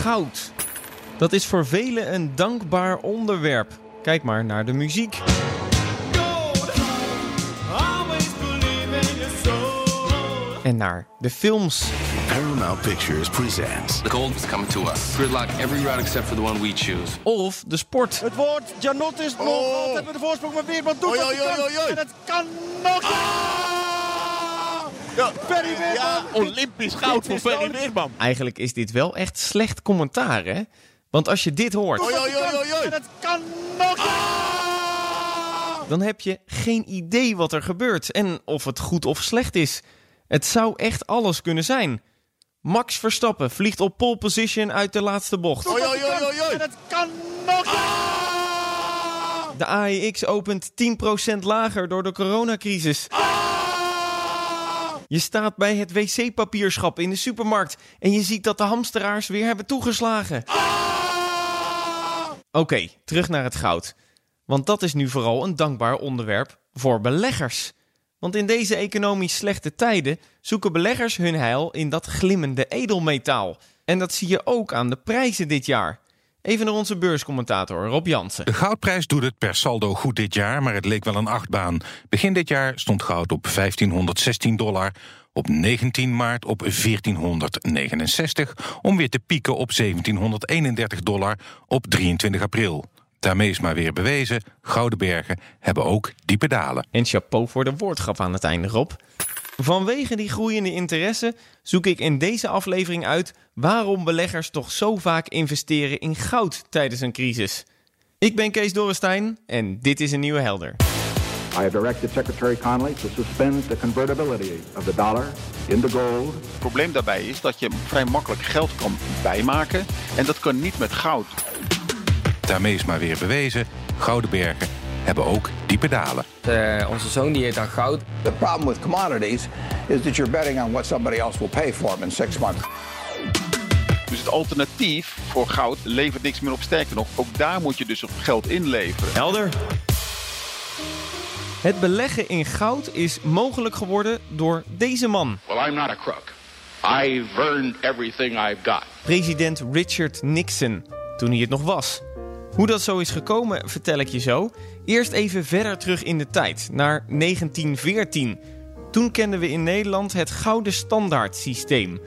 Goud. Dat is voor velen een dankbaar onderwerp. Kijk maar naar de muziek. En naar de films. Paramount Pictures presents The gold is coming to us. Gridlock every route except for the one we choose. Of de sport. Het wordt Janot is nog Oh. altijd met de voorsprong, maar Weerman doet Oei, wat oei, oei. En het kan nog. Ja, Ferry Weerman. ja, Olympisch goud voor Ferry Weerman. Eigenlijk is dit wel echt slecht commentaar, hè? Want als je dit hoort, Oei, oei, oei, oei, oei. En het kan nog. dan heb je geen idee wat er gebeurt en of het goed of slecht is. Het zou echt alles kunnen zijn. Max Verstappen vliegt op pole position uit de laatste bocht. Oei, oei, oei, oei, oei. En het kan nog. De AEX opent 10% lager door de coronacrisis. Je staat bij het wc-papierschap in de supermarkt en je ziet dat de hamsteraars weer hebben toegeslagen. Oké, terug naar het goud. Want dat is nu vooral een dankbaar onderwerp voor beleggers. Want in deze economisch slechte tijden zoeken beleggers hun heil in dat glimmende edelmetaal. En dat zie je ook aan de prijzen dit jaar. Even naar onze beurscommentator Rob Jansen. De goudprijs doet het per saldo goed dit jaar, maar het leek wel een achtbaan. Begin dit jaar stond goud op 1516 dollar, op 19 maart op 1469, om weer te pieken op 1731 dollar op 23 april. Daarmee is maar weer bewezen, gouden bergen hebben ook diepe dalen. En chapeau voor de woordgrap aan het einde, Rob. Vanwege die groeiende interesse zoek ik in deze aflevering uit waarom beleggers toch zo vaak investeren in goud tijdens een crisis. Ik ben Kees Dorrestein en dit is een nieuwe helder. I have directed Secretary Connolly to suspend the convertibility of the dollar into gold Het probleem daarbij is dat je vrij makkelijk geld kan bijmaken. En dat kan niet met goud. Daarmee is maar weer bewezen, gouden bergen hebben ook diepe dalen. Eh, onze zoon die heet dan goud. The problem with commodities is that you're betting on what somebody else will pay for them in six months. Dus het alternatief voor goud levert niks meer op. Sterker nog, ook daar moet je dus op geld inleveren. Helder. Het beleggen in goud is mogelijk geworden door deze man. Well, I'm not a crook. I've earned everything I've got. president Richard Nixon, toen hij het nog was. Hoe dat zo is gekomen, vertel ik je zo. Eerst even verder terug in de tijd, naar 1914. Toen kenden we in Nederland het gouden standaard systeem.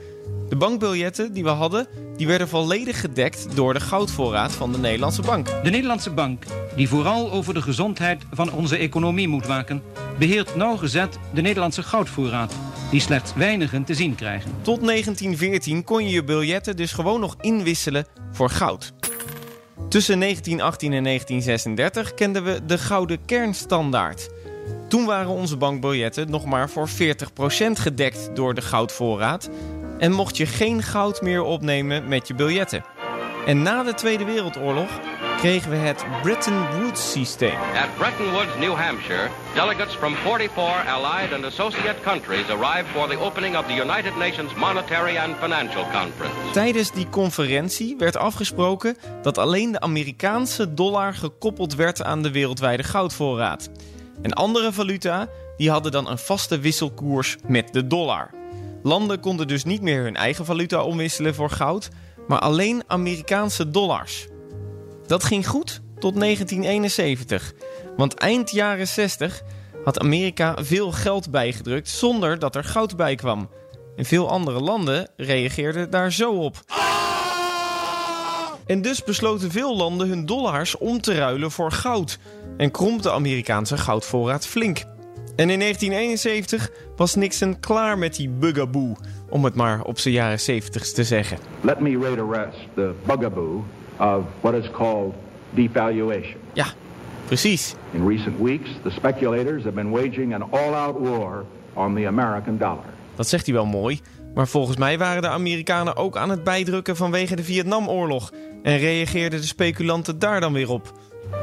De bankbiljetten die we hadden, die werden volledig gedekt door de goudvoorraad van de Nederlandse bank. De Nederlandse Bank, die vooral over de gezondheid van onze economie moet waken, beheert nauwgezet de Nederlandse goudvoorraad, die slechts weinigen te zien krijgen. Tot 1914 kon je je biljetten dus gewoon nog inwisselen voor goud. Tussen 1918 en 1936 kenden we de gouden kernstandaard. Toen waren onze bankbiljetten nog maar voor 40% gedekt door de goudvoorraad en mocht je geen goud meer opnemen met je biljetten. En na de Tweede Wereldoorlog kregen we het Bretton Woods systeem. At Bretton Woods, New Hampshire, delegates from 44 allied and associate countries arrived for the opening of the United Nations Monetary and Financial Conference. Tijdens die conferentie werd afgesproken dat alleen de Amerikaanse dollar gekoppeld werd aan de wereldwijde goudvoorraad. En andere valuta die hadden dan een vaste wisselkoers met de dollar. Landen konden dus niet meer hun eigen valuta omwisselen voor goud, maar alleen Amerikaanse dollars. Dat ging goed tot 1971, want eind jaren 60 had Amerika veel geld bijgedrukt zonder dat er goud bij kwam. En veel andere landen reageerden daar zo op. En dus besloten veel landen hun dollars om te ruilen voor goud en kromp de Amerikaanse goudvoorraad flink. En in 1971 was Nixon klaar met die bugaboo, om het maar op zijn jaren 70 te zeggen. Let me lay to rest the bugaboo of what is called devaluation. Ja, precies. In recent weeks, the speculators have been waging an all-out war on the American dollar. Dat zegt hij wel mooi, maar volgens mij waren de Amerikanen ook aan het bijdrukken vanwege de Vietnamoorlog en reageerden de speculanten daar dan weer op.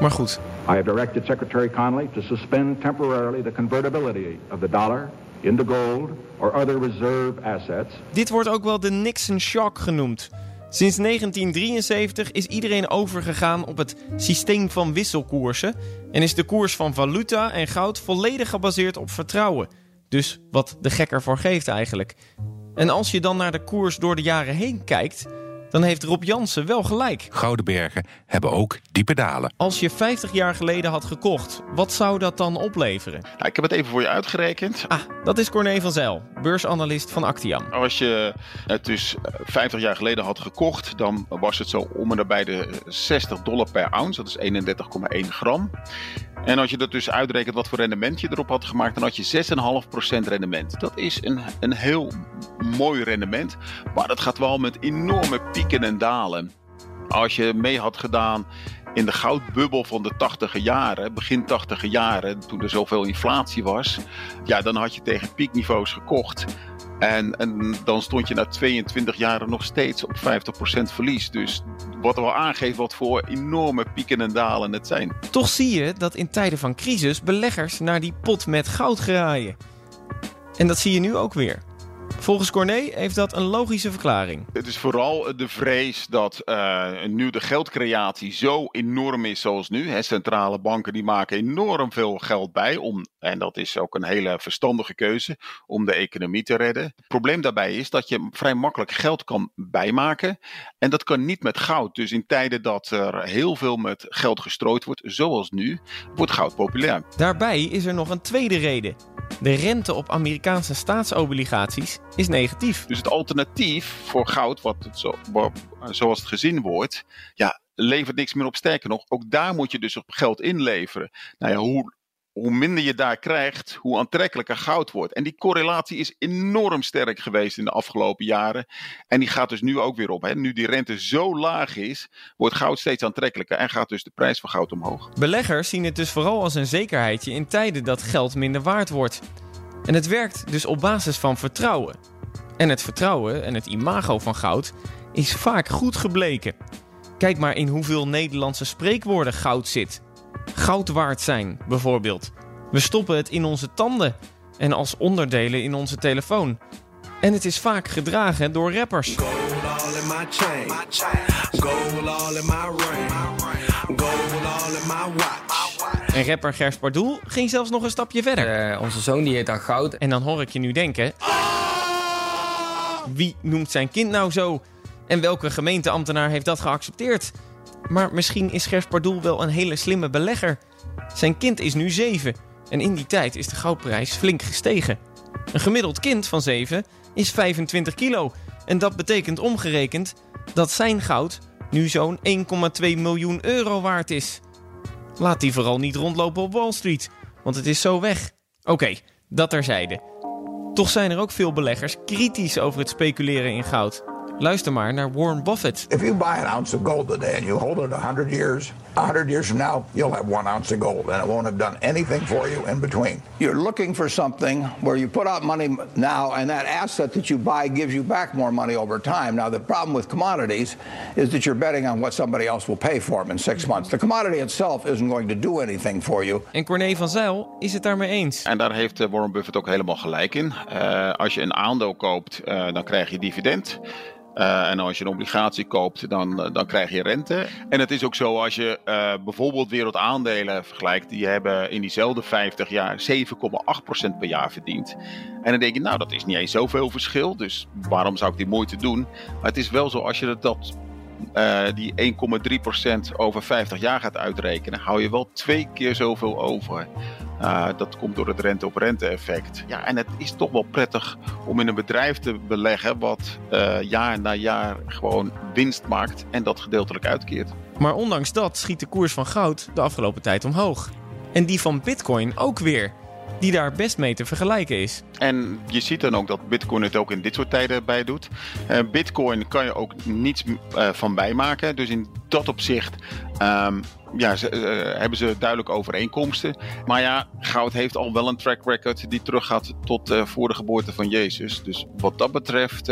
Maar goed, I have directed Secretary Connolly to suspend temporarily the convertibility of the dollar into gold or other reserve assets dit wordt ook wel de Nixon Shock genoemd. Sinds 1973 is iedereen overgegaan op het systeem van wisselkoersen en is de koers van valuta en goud volledig gebaseerd op vertrouwen. Dus wat de gek ervoor geeft eigenlijk. En als je dan naar de koers door de jaren heen kijkt, dan heeft Rob Jansen wel gelijk. Gouden bergen hebben ook diepe dalen. Als je 50 jaar geleden had gekocht, wat zou dat dan opleveren? Nou, ik heb het even voor je uitgerekend. Ah, dat is Corné van Zijl, beursanalist van Actiam. Als je het dus 50 jaar geleden had gekocht, dan was het zo om en nabij de 60 dollar per ounce. Dat is 31,1 gram. En als je dat dus uitrekent wat voor rendement je erop had gemaakt, dan had je 6,5% rendement. Dat is een, een heel mooi rendement, maar dat gaat wel met enorme pieken en dalen. Als je mee had gedaan in de goudbubbel van de tachtige jaren, begin tachtige jaren, toen er zoveel inflatie was, ja, dan had je tegen piekniveaus gekocht. En, en dan stond je na 22 jaren nog steeds op 50% verlies. Dus wat wel aangeeft wat voor enorme pieken en dalen het zijn. Toch zie je dat in tijden van crisis beleggers naar die pot met goud graaien. En dat zie je nu ook weer. Volgens Corné heeft dat een logische verklaring. Het is vooral de vrees dat uh, nu de geldcreatie zo enorm is zoals nu. Hè, centrale banken die maken enorm veel geld bij. Om, en dat is ook een hele verstandige keuze om de economie te redden. Het probleem daarbij is dat je vrij makkelijk geld kan bijmaken. En dat kan niet met goud. Dus in tijden dat er heel veel met geld gestrooid wordt, zoals nu, wordt goud populair. Daarbij is er nog een tweede reden. De rente op Amerikaanse staatsobligaties is negatief. Dus het alternatief voor goud, wat zo, zoals het gezien wordt, ja, levert niks meer op. Sterker nog, ook daar moet je dus op geld inleveren. Nou ja, hoe hoe minder je daar krijgt, hoe aantrekkelijker goud wordt. En die correlatie is enorm sterk geweest in de afgelopen jaren. En die gaat dus nu ook weer op. Hè. Nu die rente zo laag is, wordt goud steeds aantrekkelijker en gaat dus de prijs van goud omhoog. Beleggers zien het dus vooral als een zekerheidje in tijden dat geld minder waard wordt. En het werkt dus op basis van vertrouwen. En het vertrouwen en het imago van goud is vaak goed gebleken. Kijk maar in hoeveel Nederlandse spreekwoorden goud zit goud waard zijn, bijvoorbeeld. We stoppen het in onze tanden en als onderdelen in onze telefoon. En het is vaak gedragen door rappers. En rapper Gers Pardoel ging zelfs nog een stapje verder. Uh, onze zoon die heet dan Goud. En dan hoor ik je nu denken... Wie noemt zijn kind nou zo? En welke gemeenteambtenaar heeft dat geaccepteerd? Maar misschien is Gers Pardoel wel een hele slimme belegger. Zijn kind is nu 7 en in die tijd is de goudprijs flink gestegen. Een gemiddeld kind van 7 is 25 kilo. En dat betekent omgerekend dat zijn goud nu zo'n 1,2 miljoen euro waard is. Laat die vooral niet rondlopen op Wall Street, want het is zo weg. Oké, dat terzijde. Toch zijn er ook veel beleggers kritisch over het speculeren in goud. Luister maar naar Warren Buffett. If you buy an ounce of gold today and you hold it 100 years, 100 years from now, you'll have one ounce of gold and it won't have done anything for you in between. You're looking for something where you put out money now and that asset that you buy gives you back more money over time. Now, the problem with commodities is that you're betting on what somebody else will pay for them in six months. The commodity itself isn't going to do anything for you. En Corné van Zijl is het daarmee eens. En daar heeft Warren Buffett ook helemaal gelijk in. Uh, als je een aandeel koopt, uh, dan krijg je dividend. Uh, en als je een obligatie koopt, dan, dan krijg je rente. En het is ook zo als je uh, bijvoorbeeld wereldaandelen vergelijkt, die hebben in diezelfde 50 jaar 7,8% per jaar verdiend. En dan denk je, nou, dat is niet eens zoveel verschil, dus waarom zou ik die moeite doen? Maar het is wel zo, als je dat, die 1,3% over 50 jaar gaat uitrekenen, hou je wel twee keer zoveel over. Uh, dat komt door het rente-op-rente effect. Ja, en het is toch wel prettig om in een bedrijf te beleggen wat uh, jaar na jaar gewoon winst maakt en dat gedeeltelijk uitkeert. Maar ondanks dat schiet de koers van goud de afgelopen tijd omhoog. En die van Bitcoin ook weer, die daar best mee te vergelijken is. En je ziet dan ook dat Bitcoin het ook in dit soort tijden bij doet. Uh, Bitcoin kan je ook niets uh, van bijmaken. Dus in dat opzicht um, ja, ze, uh, hebben ze duidelijk overeenkomsten. Maar ja, goud heeft al wel een track record die teruggaat tot voor de geboorte van Jezus. Dus wat dat betreft,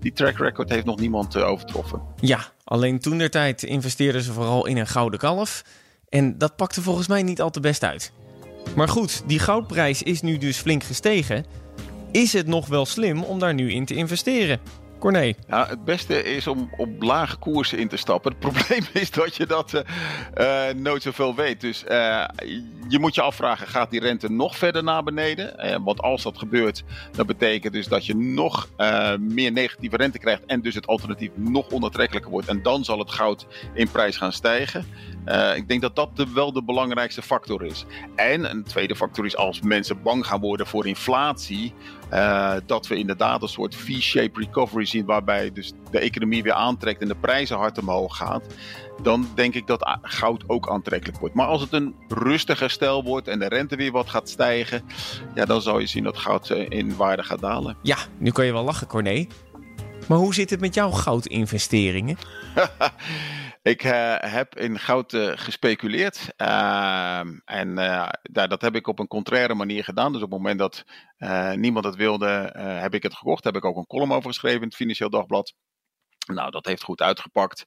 die track record heeft nog niemand overtroffen. Ja, alleen toen der tijd investeerden ze vooral in een gouden kalf. En dat pakte volgens mij niet al te best uit. Maar goed, die goudprijs is nu dus flink gestegen. Is het nog wel slim om daar nu in te investeren? Corné. Ja, het beste is om op lage koersen in te stappen. Het probleem is dat je dat uh, nooit zoveel weet. Dus uh, je moet je afvragen, gaat die rente nog verder naar beneden? Want als dat gebeurt, dat betekent dus dat je nog meer negatieve rente krijgt. En dus het alternatief nog onaantrekkelijker wordt. En dan zal het goud in prijs gaan stijgen. ik denk dat dat wel de belangrijkste factor is. En een tweede factor is als mensen bang gaan worden voor inflatie. Dat we inderdaad een soort V-shape recovery zien waarbij dus de economie weer aantrekt en de prijzen hard omhoog gaat, dan denk ik dat goud ook aantrekkelijk wordt. Maar als het een rustig herstel wordt en de rente weer wat gaat stijgen, ja, dan zal je zien dat goud eh, in waarde gaat dalen. Ja, nu kan je wel lachen, Corné. Maar hoe zit het met jouw goudinvesteringen? Ik uh, heb in goud uh, gespeculeerd. Uh, en dat heb ik op een contraire manier gedaan. Dus op het moment dat niemand het wilde, heb ik het gekocht. Heb ik ook een column over geschreven in het Financieel Dagblad. Nou, dat heeft goed uitgepakt.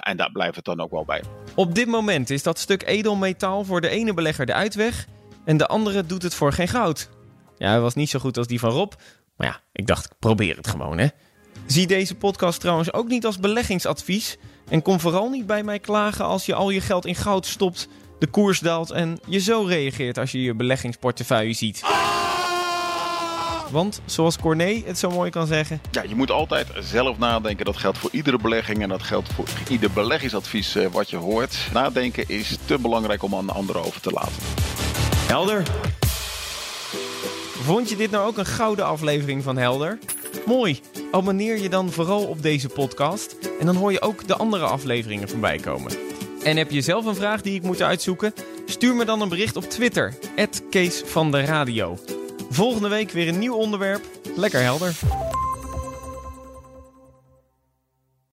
en daar blijft het dan ook wel bij. Op dit moment is dat stuk edelmetaal voor de ene belegger de uitweg. En de andere doet het voor geen goud. Ja, hij was niet zo goed als die van Rob. Maar ja, ik dacht, ik probeer het gewoon, hè. Zie deze podcast trouwens ook niet als beleggingsadvies. En kom vooral niet bij mij klagen als je al je geld in goud stopt, de koers daalt en je zo reageert als je je beleggingsportefeuille ziet. Want, zoals Corné het zo mooi kan zeggen... Ja, je moet altijd zelf nadenken. Dat geldt voor iedere belegging en dat geldt voor ieder beleggingsadvies eh, wat je hoort. Nadenken is te belangrijk om aan anderen over te laten. Helder. Vond je dit nou ook een gouden aflevering van Helder? Mooi. Abonneer je dan vooral op deze podcast en dan hoor je ook de andere afleveringen voorbij komen. En heb je zelf een vraag die ik moet uitzoeken? Stuur me dan een bericht op Twitter, Kees van de Radio. Volgende week weer een nieuw onderwerp. Lekker helder.